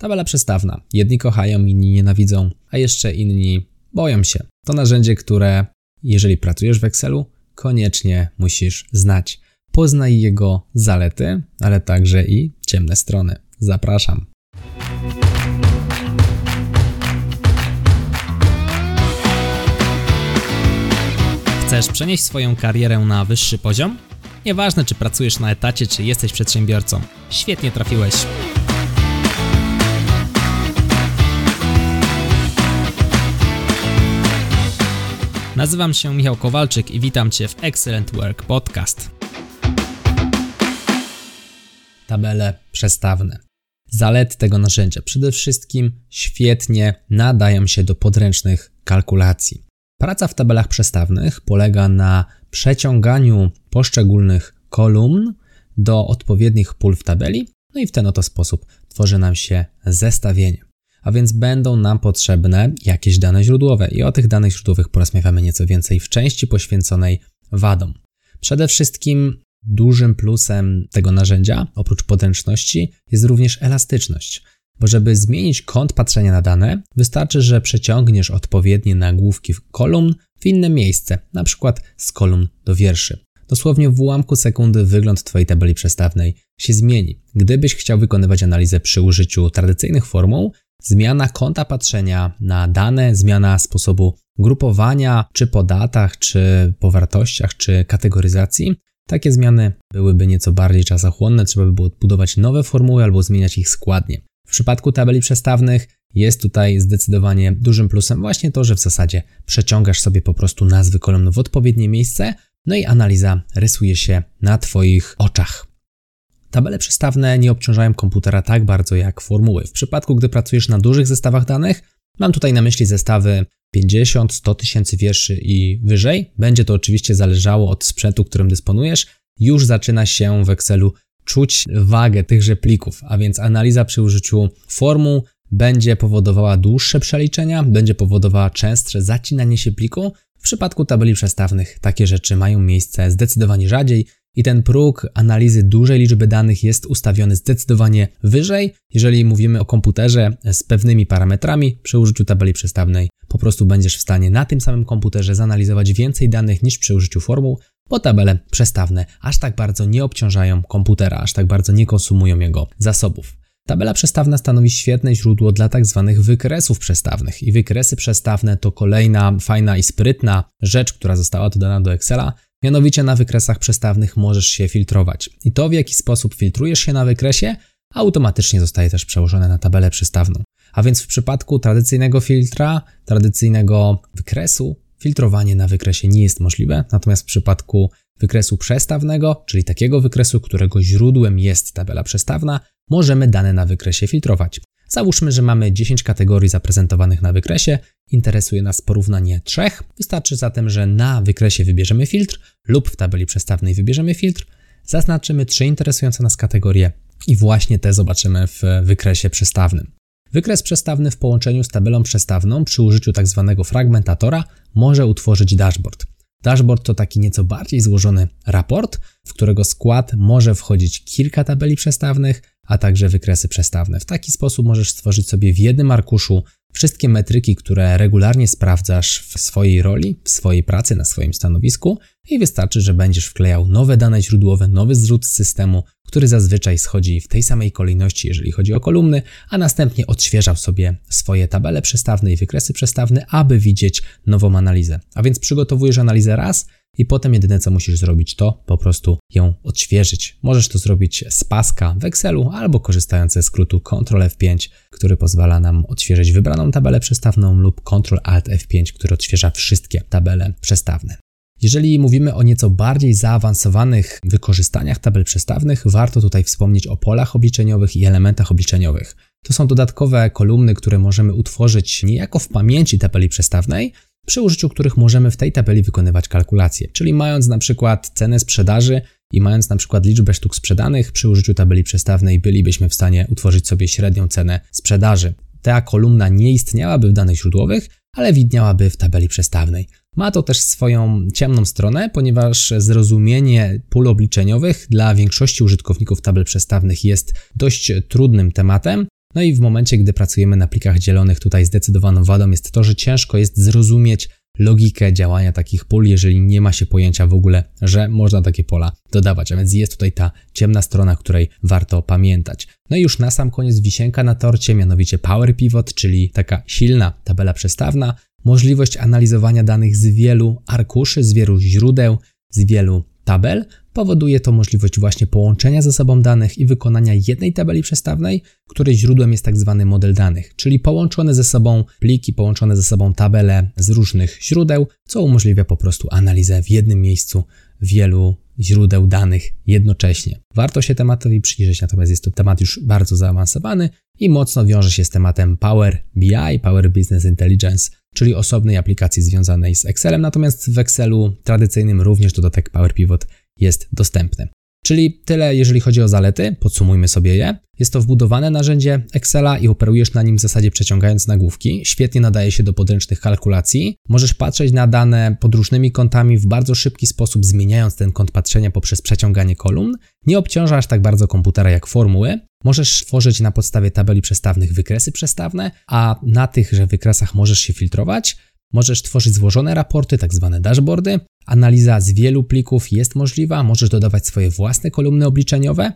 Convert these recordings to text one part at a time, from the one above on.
Tabela przestawna. Jedni kochają, inni nienawidzą, a jeszcze inni boją się. To narzędzie, które, jeżeli pracujesz w Excelu, koniecznie musisz znać. Poznaj jego zalety, ale także i ciemne strony. Zapraszam. Chcesz przenieść swoją karierę na wyższy poziom? Nieważne, czy pracujesz na etacie, czy jesteś przedsiębiorcą. Świetnie trafiłeś. Nazywam się Michał Kowalczyk i witam Cię w Excellent Work Podcast. Tabele przestawne. Zalety tego narzędzia. Przede wszystkim świetnie nadają się do podręcznych kalkulacji. Praca w tabelach przestawnych polega na przeciąganiu poszczególnych kolumn do odpowiednich pól w tabeli, no i w ten oto sposób tworzy nam się zestawienie. A więc będą nam potrzebne jakieś dane źródłowe i o tych danych źródłowych porozmawiamy nieco więcej w części poświęconej wadom. Przede wszystkim dużym plusem tego narzędzia, oprócz podręczności, jest również elastyczność. Bo żeby zmienić kąt patrzenia na dane, wystarczy, że przeciągniesz odpowiednie nagłówki kolumn w inne miejsce, na przykład z kolumn do wierszy. Dosłownie w ułamku sekundy wygląd Twojej tabeli przestawnej się zmieni. Gdybyś chciał wykonywać analizę przy użyciu tradycyjnych formuł, zmiana kąta patrzenia na dane, zmiana sposobu grupowania, czy po datach, czy po wartościach, czy kategoryzacji, takie zmiany byłyby nieco bardziej czasochłonne, trzeba by było odbudować nowe formuły albo zmieniać ich składnie. W przypadku tabeli przestawnych jest tutaj zdecydowanie dużym plusem właśnie to, że w zasadzie przeciągasz sobie po prostu nazwy kolumn w odpowiednie miejsce, no i analiza rysuje się na Twoich oczach. Tabele przestawne nie obciążają komputera tak bardzo jak formuły. W przypadku, gdy pracujesz na dużych zestawach danych, mam tutaj na myśli zestawy 50, 100 tysięcy wierszy i wyżej. Będzie to oczywiście zależało od sprzętu, którym dysponujesz. Już zaczyna się w Excelu czuć wagę tychże plików, a więc analiza przy użyciu formuł będzie powodowała dłuższe przeliczenia, będzie powodowała częstsze zacinanie się pliku. W przypadku tabeli przestawnych takie rzeczy mają miejsce zdecydowanie rzadziej i ten próg analizy dużej liczby danych jest ustawiony zdecydowanie wyżej. Jeżeli mówimy o komputerze z pewnymi parametrami, przy użyciu tabeli przestawnej po prostu będziesz w stanie na tym samym komputerze zanalizować więcej danych niż przy użyciu formuł, bo tabele przestawne aż tak bardzo nie obciążają komputera, aż tak bardzo nie konsumują jego zasobów. Tabela przestawna stanowi świetne źródło dla tak zwanych wykresów przestawnych i wykresy przestawne to kolejna fajna i sprytna rzecz, która została dodana do Excela. Mianowicie na wykresach przestawnych możesz się filtrować. I to w jaki sposób filtrujesz się na wykresie, automatycznie zostaje też przełożone na tabelę przestawną. A więc w przypadku tradycyjnego filtra, tradycyjnego wykresu, filtrowanie na wykresie nie jest możliwe, natomiast w przypadku wykresu przestawnego, czyli takiego wykresu, którego źródłem jest tabela przestawna, możemy dane na wykresie filtrować. Załóżmy, że mamy 10 kategorii zaprezentowanych na wykresie, interesuje nas porównanie trzech. Wystarczy zatem, że na wykresie wybierzemy filtr lub w tabeli przestawnej wybierzemy filtr, zaznaczymy trzy interesujące nas kategorie i właśnie te zobaczymy w wykresie przestawnym. Wykres przestawny w połączeniu z tabelą przestawną przy użyciu tzw. Tak fragmentatora może utworzyć dashboard. Dashboard to taki nieco bardziej złożony raport, w którego skład może wchodzić kilka tabeli przestawnych, a także wykresy przestawne. W taki sposób możesz stworzyć sobie w jednym arkuszu wszystkie metryki, które regularnie sprawdzasz w swojej roli, w swojej pracy, na swoim stanowisku i wystarczy, że będziesz wklejał nowe dane źródłowe, nowy zrzut z systemu, który zazwyczaj schodzi w tej samej kolejności, jeżeli chodzi o kolumny, a następnie odświeżał sobie swoje tabele przestawne i wykresy przestawne, aby widzieć nową analizę. A więc przygotowujesz analizę raz, i potem jedyne co musisz zrobić to po prostu ją odświeżyć. Możesz to zrobić z paska w Excelu albo korzystając ze skrótu Ctrl F5, który pozwala nam odświeżyć wybraną tabelę przestawną lub Ctrl Alt F5, który odświeża wszystkie tabele przestawne. Jeżeli mówimy o nieco bardziej zaawansowanych wykorzystaniach tabel przestawnych, warto tutaj wspomnieć o polach obliczeniowych i elementach obliczeniowych. To są dodatkowe kolumny, które możemy utworzyć niejako w pamięci tabeli przestawnej, przy użyciu których możemy w tej tabeli wykonywać kalkulacje. Czyli mając na przykład cenę sprzedaży i mając na przykład liczbę sztuk sprzedanych, przy użyciu tabeli przestawnej bylibyśmy w stanie utworzyć sobie średnią cenę sprzedaży. Ta kolumna nie istniałaby w danych źródłowych, ale widniałaby w tabeli przestawnej. Ma to też swoją ciemną stronę, ponieważ zrozumienie pól obliczeniowych dla większości użytkowników tabel przestawnych jest dość trudnym tematem, No i w momencie, gdy pracujemy na plikach dzielonych, tutaj zdecydowaną wadą jest to, że ciężko jest zrozumieć logikę działania takich pól, jeżeli nie ma się pojęcia w ogóle, że można takie pola dodawać. A więc jest tutaj ta ciemna strona, której warto pamiętać. No i już na sam koniec wisienka na torcie, mianowicie Power Pivot, czyli taka silna tabela przestawna, możliwość analizowania danych z wielu arkuszy, z wielu źródeł, z wielu tabel, powoduje to możliwość właśnie połączenia ze sobą danych i wykonania jednej tabeli przestawnej, której źródłem jest tak zwany model danych, czyli połączone ze sobą pliki, połączone ze sobą tabele z różnych źródeł, co umożliwia po prostu analizę w jednym miejscu wielu źródeł danych jednocześnie. Warto się tematowi przyjrzeć, natomiast jest to temat już bardzo zaawansowany i mocno wiąże się z tematem Power BI, Power Business Intelligence, czyli osobnej aplikacji związanej z Excelem, natomiast w Excelu tradycyjnym również dodatek Power Pivot jest dostępny. Czyli tyle, jeżeli chodzi o zalety, podsumujmy sobie je. Jest to wbudowane narzędzie Excela i operujesz na nim w zasadzie przeciągając nagłówki. Świetnie nadaje się do podręcznych kalkulacji. Możesz patrzeć na dane pod różnymi kątami w bardzo szybki sposób, zmieniając ten kąt patrzenia poprzez przeciąganie kolumn. Nie obciążasz tak bardzo komputera jak formuły. Możesz tworzyć na podstawie tabeli przestawnych wykresy przestawne, a na tychże wykresach możesz się filtrować. Możesz tworzyć złożone raporty, tak zwane dashboardy. Analiza z wielu plików jest możliwa, możesz dodawać swoje własne kolumny obliczeniowe.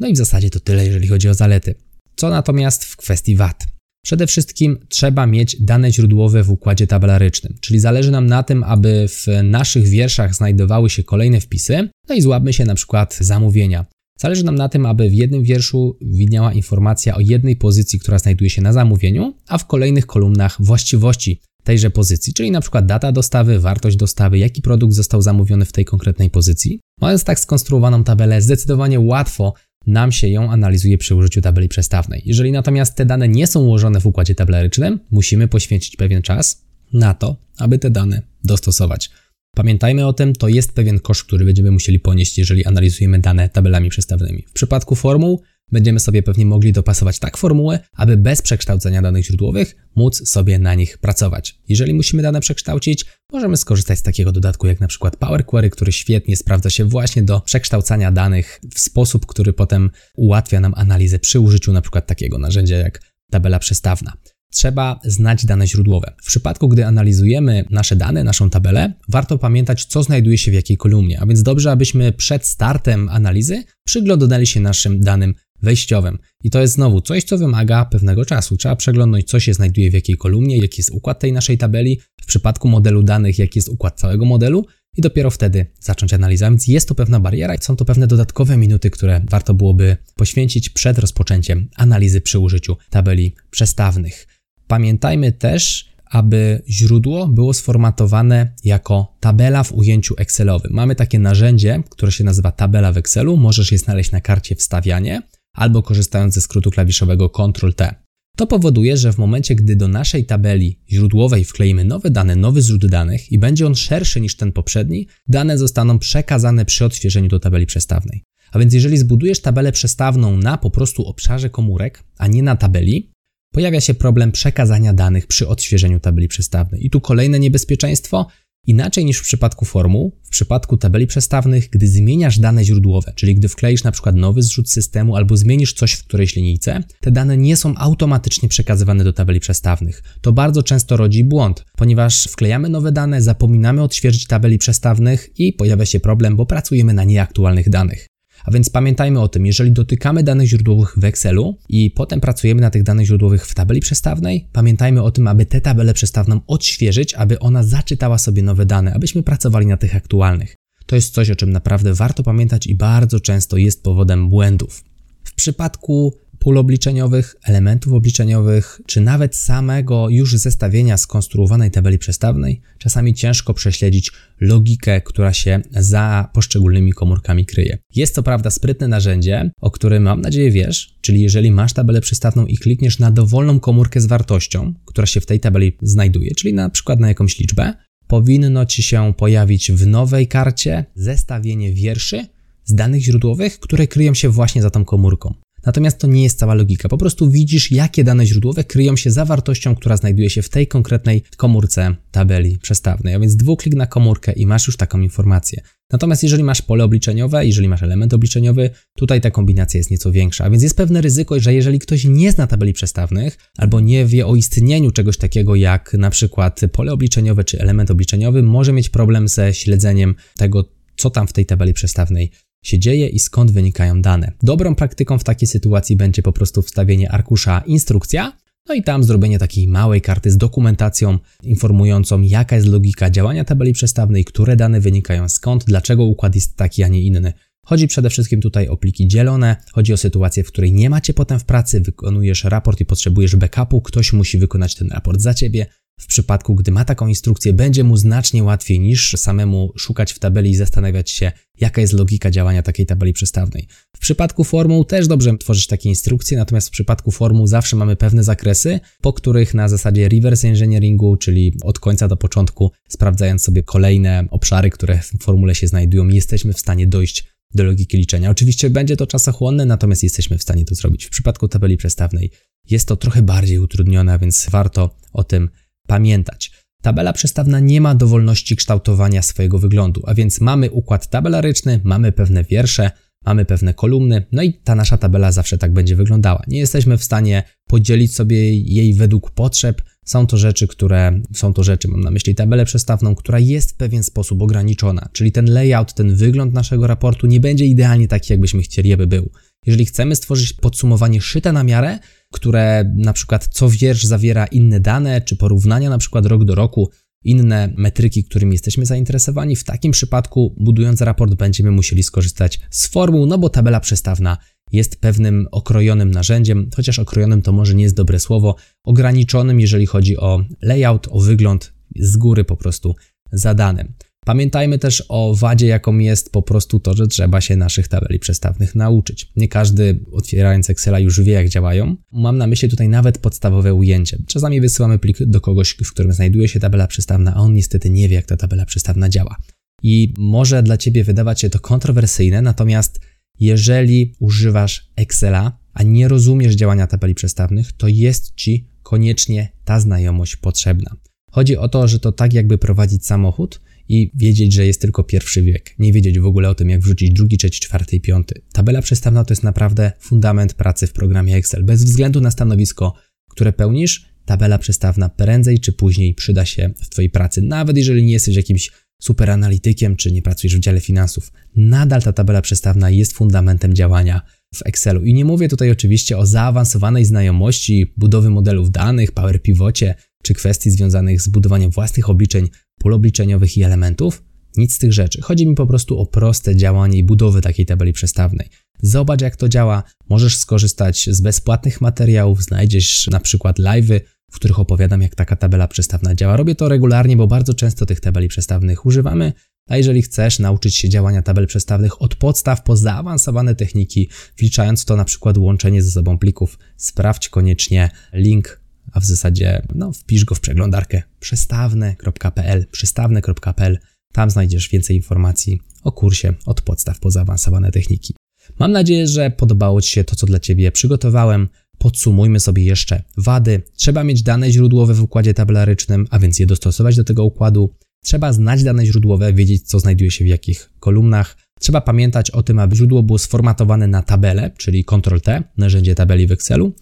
No i w zasadzie to tyle, jeżeli chodzi o zalety. Co natomiast w kwestii VAT? Przede wszystkim trzeba mieć dane źródłowe w układzie tabelarycznym, czyli zależy nam na tym, aby w naszych wierszach znajdowały się kolejne wpisy, no i złapmy się na przykład zamówienia. Zależy nam na tym, aby w jednym wierszu widniała informacja o jednej pozycji, która znajduje się na zamówieniu, a w kolejnych kolumnach właściwości tejże pozycji, czyli przykład data dostawy, wartość dostawy, jaki produkt został zamówiony w tej konkretnej pozycji. Mając tak skonstruowaną tabelę, zdecydowanie łatwo nam się ją analizuje przy użyciu tabeli przestawnej. Jeżeli natomiast te dane nie są ułożone w układzie tabelarycznym, musimy poświęcić pewien czas na to, aby te dane dostosować. Pamiętajmy o tym, to jest pewien koszt, który będziemy musieli ponieść, jeżeli analizujemy dane tabelami przestawnymi. W przypadku formuł będziemy sobie pewnie mogli dopasować tak formułę, aby bez przekształcenia danych źródłowych móc sobie na nich pracować. Jeżeli musimy dane przekształcić, możemy skorzystać z takiego dodatku jak na przykład Power Query, który świetnie sprawdza się właśnie do przekształcania danych w sposób, który potem ułatwia nam analizę przy użyciu na przykład takiego narzędzia jak tabela przestawna trzeba znać dane źródłowe. W przypadku, gdy analizujemy nasze dane, naszą tabelę, warto pamiętać, co znajduje się w jakiej kolumnie, a więc dobrze, abyśmy przed startem analizy przyglądali się naszym danym wejściowym. I to jest znowu coś, co wymaga pewnego czasu. Trzeba przeglądnąć, co się znajduje w jakiej kolumnie, jaki jest układ tej naszej tabeli, w przypadku modelu danych, jaki jest układ całego modelu i dopiero wtedy zacząć analizę. Więc jest to pewna bariera i są to pewne dodatkowe minuty, które warto byłoby poświęcić przed rozpoczęciem analizy przy użyciu tabeli przestawnych. Pamiętajmy też, aby źródło było sformatowane jako tabela w ujęciu Excelowym. Mamy takie narzędzie, które się nazywa tabela w Excelu. Możesz je znaleźć na karcie wstawianie albo korzystając ze skrótu klawiszowego Ctrl-T. To powoduje, że w momencie, gdy do naszej tabeli źródłowej wkleimy nowe dane, nowy źródł danych i będzie on szerszy niż ten poprzedni, dane zostaną przekazane przy odświeżeniu do tabeli przestawnej. A więc jeżeli zbudujesz tabelę przestawną na po prostu obszarze komórek, a nie na tabeli, pojawia się problem przekazania danych przy odświeżeniu tabeli przestawnej. I tu kolejne niebezpieczeństwo. Inaczej niż w przypadku formuł, w przypadku tabeli przestawnych, gdy zmieniasz dane źródłowe, czyli gdy wkleisz na przykład nowy zrzut systemu albo zmienisz coś w którejś linijce, te dane nie są automatycznie przekazywane do tabeli przestawnych. To bardzo często rodzi błąd, ponieważ wklejamy nowe dane, zapominamy odświeżyć tabeli przestawnych i pojawia się problem, bo pracujemy na nieaktualnych danych. A więc pamiętajmy o tym, jeżeli dotykamy danych źródłowych w Excelu i potem pracujemy na tych danych źródłowych w tabeli przestawnej, pamiętajmy o tym, aby tę tabelę przestawną odświeżyć, aby ona zaczytała sobie nowe dane, abyśmy pracowali na tych aktualnych. To jest coś, o czym naprawdę warto pamiętać i bardzo często jest powodem błędów. W przypadku pól obliczeniowych, elementów obliczeniowych, czy nawet samego już zestawienia skonstruowanej tabeli przestawnej, czasami ciężko prześledzić logikę, która się za poszczególnymi komórkami kryje. Jest to prawda sprytne narzędzie, o którym mam nadzieję wiesz, czyli jeżeli masz tabelę przestawną i klikniesz na dowolną komórkę z wartością, która się w tej tabeli znajduje, czyli na przykład na jakąś liczbę, powinno Ci się pojawić w nowej karcie zestawienie wierszy z danych źródłowych, które kryją się właśnie za tą komórką. Natomiast to nie jest cała logika. Po prostu widzisz, jakie dane źródłowe kryją się za wartością, która znajduje się w tej konkretnej komórce tabeli przestawnej. A więc dwuklik na komórkę i masz już taką informację. Natomiast jeżeli masz pole obliczeniowe, jeżeli masz element obliczeniowy, tutaj ta kombinacja jest nieco większa. A więc jest pewne ryzyko, że jeżeli ktoś nie zna tabeli przestawnych albo nie wie o istnieniu czegoś takiego jak na przykład pole obliczeniowe czy element obliczeniowy, może mieć problem ze śledzeniem tego, co tam w tej tabeli przestawnej się dzieje i skąd wynikają dane. Dobrą praktyką w takiej sytuacji będzie po prostu wstawienie arkusza instrukcja, no i tam zrobienie takiej małej karty z dokumentacją informującą, jaka jest logika działania tabeli przestawnej, które dane wynikają skąd, dlaczego układ jest taki, a nie inny. Chodzi przede wszystkim tutaj o pliki dzielone, chodzi o sytuację, w której nie macie potem w pracy, wykonujesz raport i potrzebujesz backupu, ktoś musi wykonać ten raport za ciebie, w przypadku, gdy ma taką instrukcję, będzie mu znacznie łatwiej niż samemu szukać w tabeli i zastanawiać się, jaka jest logika działania takiej tabeli przestawnej. W przypadku formuł też dobrze tworzyć takie instrukcje, natomiast w przypadku formuł zawsze mamy pewne zakresy, po których na zasadzie reverse engineeringu, czyli od końca do początku, sprawdzając sobie kolejne obszary, które w formule się znajdują, jesteśmy w stanie dojść do logiki liczenia. Oczywiście będzie to czasochłonne, natomiast jesteśmy w stanie to zrobić. W przypadku tabeli przestawnej jest to trochę bardziej utrudnione, więc warto o tym pamiętać. Tabela przestawna nie ma dowolności kształtowania swojego wyglądu, a więc mamy układ tabelaryczny, mamy pewne wiersze, mamy pewne kolumny, no i ta nasza tabela zawsze tak będzie wyglądała. Nie jesteśmy w stanie podzielić sobie jej według potrzeb. Są to rzeczy, które są to rzeczy, mam na myśli tabelę przestawną, która jest w pewien sposób ograniczona, czyli ten layout, ten wygląd naszego raportu nie będzie idealnie taki, jakbyśmy chcieli, aby był. Jeżeli chcemy stworzyć podsumowanie szyte na miarę, które na przykład co wiersz zawiera inne dane, czy porównania na przykład rok do roku, inne metryki, którymi jesteśmy zainteresowani, w takim przypadku budując raport będziemy musieli skorzystać z formuł, no bo tabela przestawna jest pewnym okrojonym narzędziem, chociaż okrojonym to może nie jest dobre słowo, ograniczonym, jeżeli chodzi o layout, o wygląd z góry po prostu zadanym. Pamiętajmy też o wadzie, jaką jest po prostu to, że trzeba się naszych tabeli przestawnych nauczyć. Nie każdy otwierając Excela już wie, jak działają. Mam na myśli tutaj nawet podstawowe ujęcie. Czasami wysyłamy plik do kogoś, w którym znajduje się tabela przestawna, a on niestety nie wie, jak ta tabela przestawna działa. I może dla Ciebie wydawać się to kontrowersyjne, natomiast jeżeli używasz Excela, a nie rozumiesz działania tabeli przestawnych, to jest Ci koniecznie ta znajomość potrzebna. Chodzi o to, że to tak jakby prowadzić samochód, i wiedzieć, że jest tylko pierwszy wiek. Nie wiedzieć w ogóle o tym, jak wrzucić drugi, trzeci, czwarty i piąty. Tabela przestawna to jest naprawdę fundament pracy w programie Excel. Bez względu na stanowisko, które pełnisz, tabela przestawna prędzej czy później przyda się w Twojej pracy. Nawet jeżeli nie jesteś jakimś super analitykiem, czy nie pracujesz w dziale finansów, nadal ta tabela przestawna jest fundamentem działania w Excelu. I nie mówię tutaj oczywiście o zaawansowanej znajomości budowy modelów danych, Power Pivocie, czy kwestii związanych z budowaniem własnych obliczeń pól obliczeniowych i elementów. Nic z tych rzeczy. Chodzi mi po prostu o proste działanie i budowę takiej tabeli przestawnej. Zobacz, jak to działa. Możesz skorzystać z bezpłatnych materiałów, znajdziesz na przykład live'y, w których opowiadam, jak taka tabela przestawna działa. Robię to regularnie, bo bardzo często tych tabeli przestawnych używamy. A jeżeli chcesz nauczyć się działania tabel przestawnych od podstaw po zaawansowane techniki, wliczając to na przykład łączenie ze sobą plików, sprawdź koniecznie link a w zasadzie no, wpisz go w przeglądarkę przestawne.pl, przystawne.pl. Tam znajdziesz więcej informacji o kursie od podstaw po zaawansowane techniki. Mam nadzieję, że podobało Ci się to, co dla Ciebie przygotowałem. Podsumujmy sobie jeszcze wady. Trzeba mieć dane źródłowe w układzie tabelarycznym, a więc je dostosować do tego układu. Trzeba znać dane źródłowe, wiedzieć, co znajduje się w jakich kolumnach. Trzeba pamiętać o tym, aby źródło było sformatowane na tabelę, czyli Ctrl-T, narzędzie tabeli w Excelu.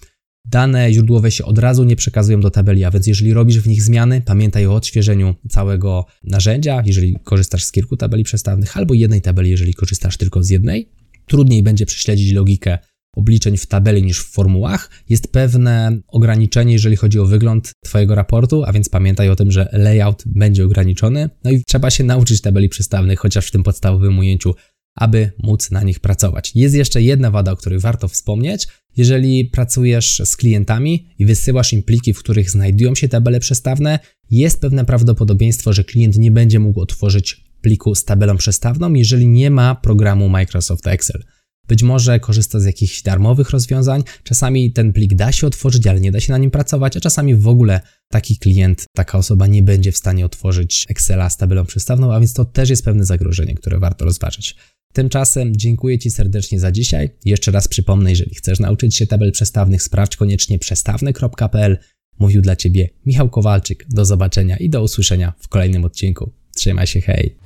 Dane źródłowe się od razu nie przekazują do tabeli, a więc jeżeli robisz w nich zmiany, pamiętaj o odświeżeniu całego narzędzia, jeżeli korzystasz z kilku tabeli przestawnych, albo jednej tabeli, jeżeli korzystasz tylko z jednej. Trudniej będzie prześledzić logikę obliczeń w tabeli niż w formułach. Jest pewne ograniczenie, jeżeli chodzi o wygląd Twojego raportu, a więc pamiętaj o tym, że layout będzie ograniczony. No i trzeba się nauczyć tabeli przestawnych, chociaż w tym podstawowym ujęciu aby móc na nich pracować. Jest jeszcze jedna wada, o której warto wspomnieć. Jeżeli pracujesz z klientami i wysyłasz im pliki, w których znajdują się tabele przestawne, jest pewne prawdopodobieństwo, że klient nie będzie mógł otworzyć pliku z tabelą przestawną, jeżeli nie ma programu Microsoft Excel. Być może korzysta z jakichś darmowych rozwiązań, czasami ten plik da się otworzyć, ale nie da się na nim pracować, a czasami w ogóle taki klient, taka osoba nie będzie w stanie otworzyć Excela z tabelą przestawną, a więc to też jest pewne zagrożenie, które warto rozważyć. Tymczasem dziękuję Ci serdecznie za dzisiaj. Jeszcze raz przypomnę, jeżeli chcesz nauczyć się tabel przestawnych, sprawdź koniecznie przestawny.pl. Mówił dla Ciebie Michał Kowalczyk. Do zobaczenia i do usłyszenia w kolejnym odcinku. Trzymaj się, hej!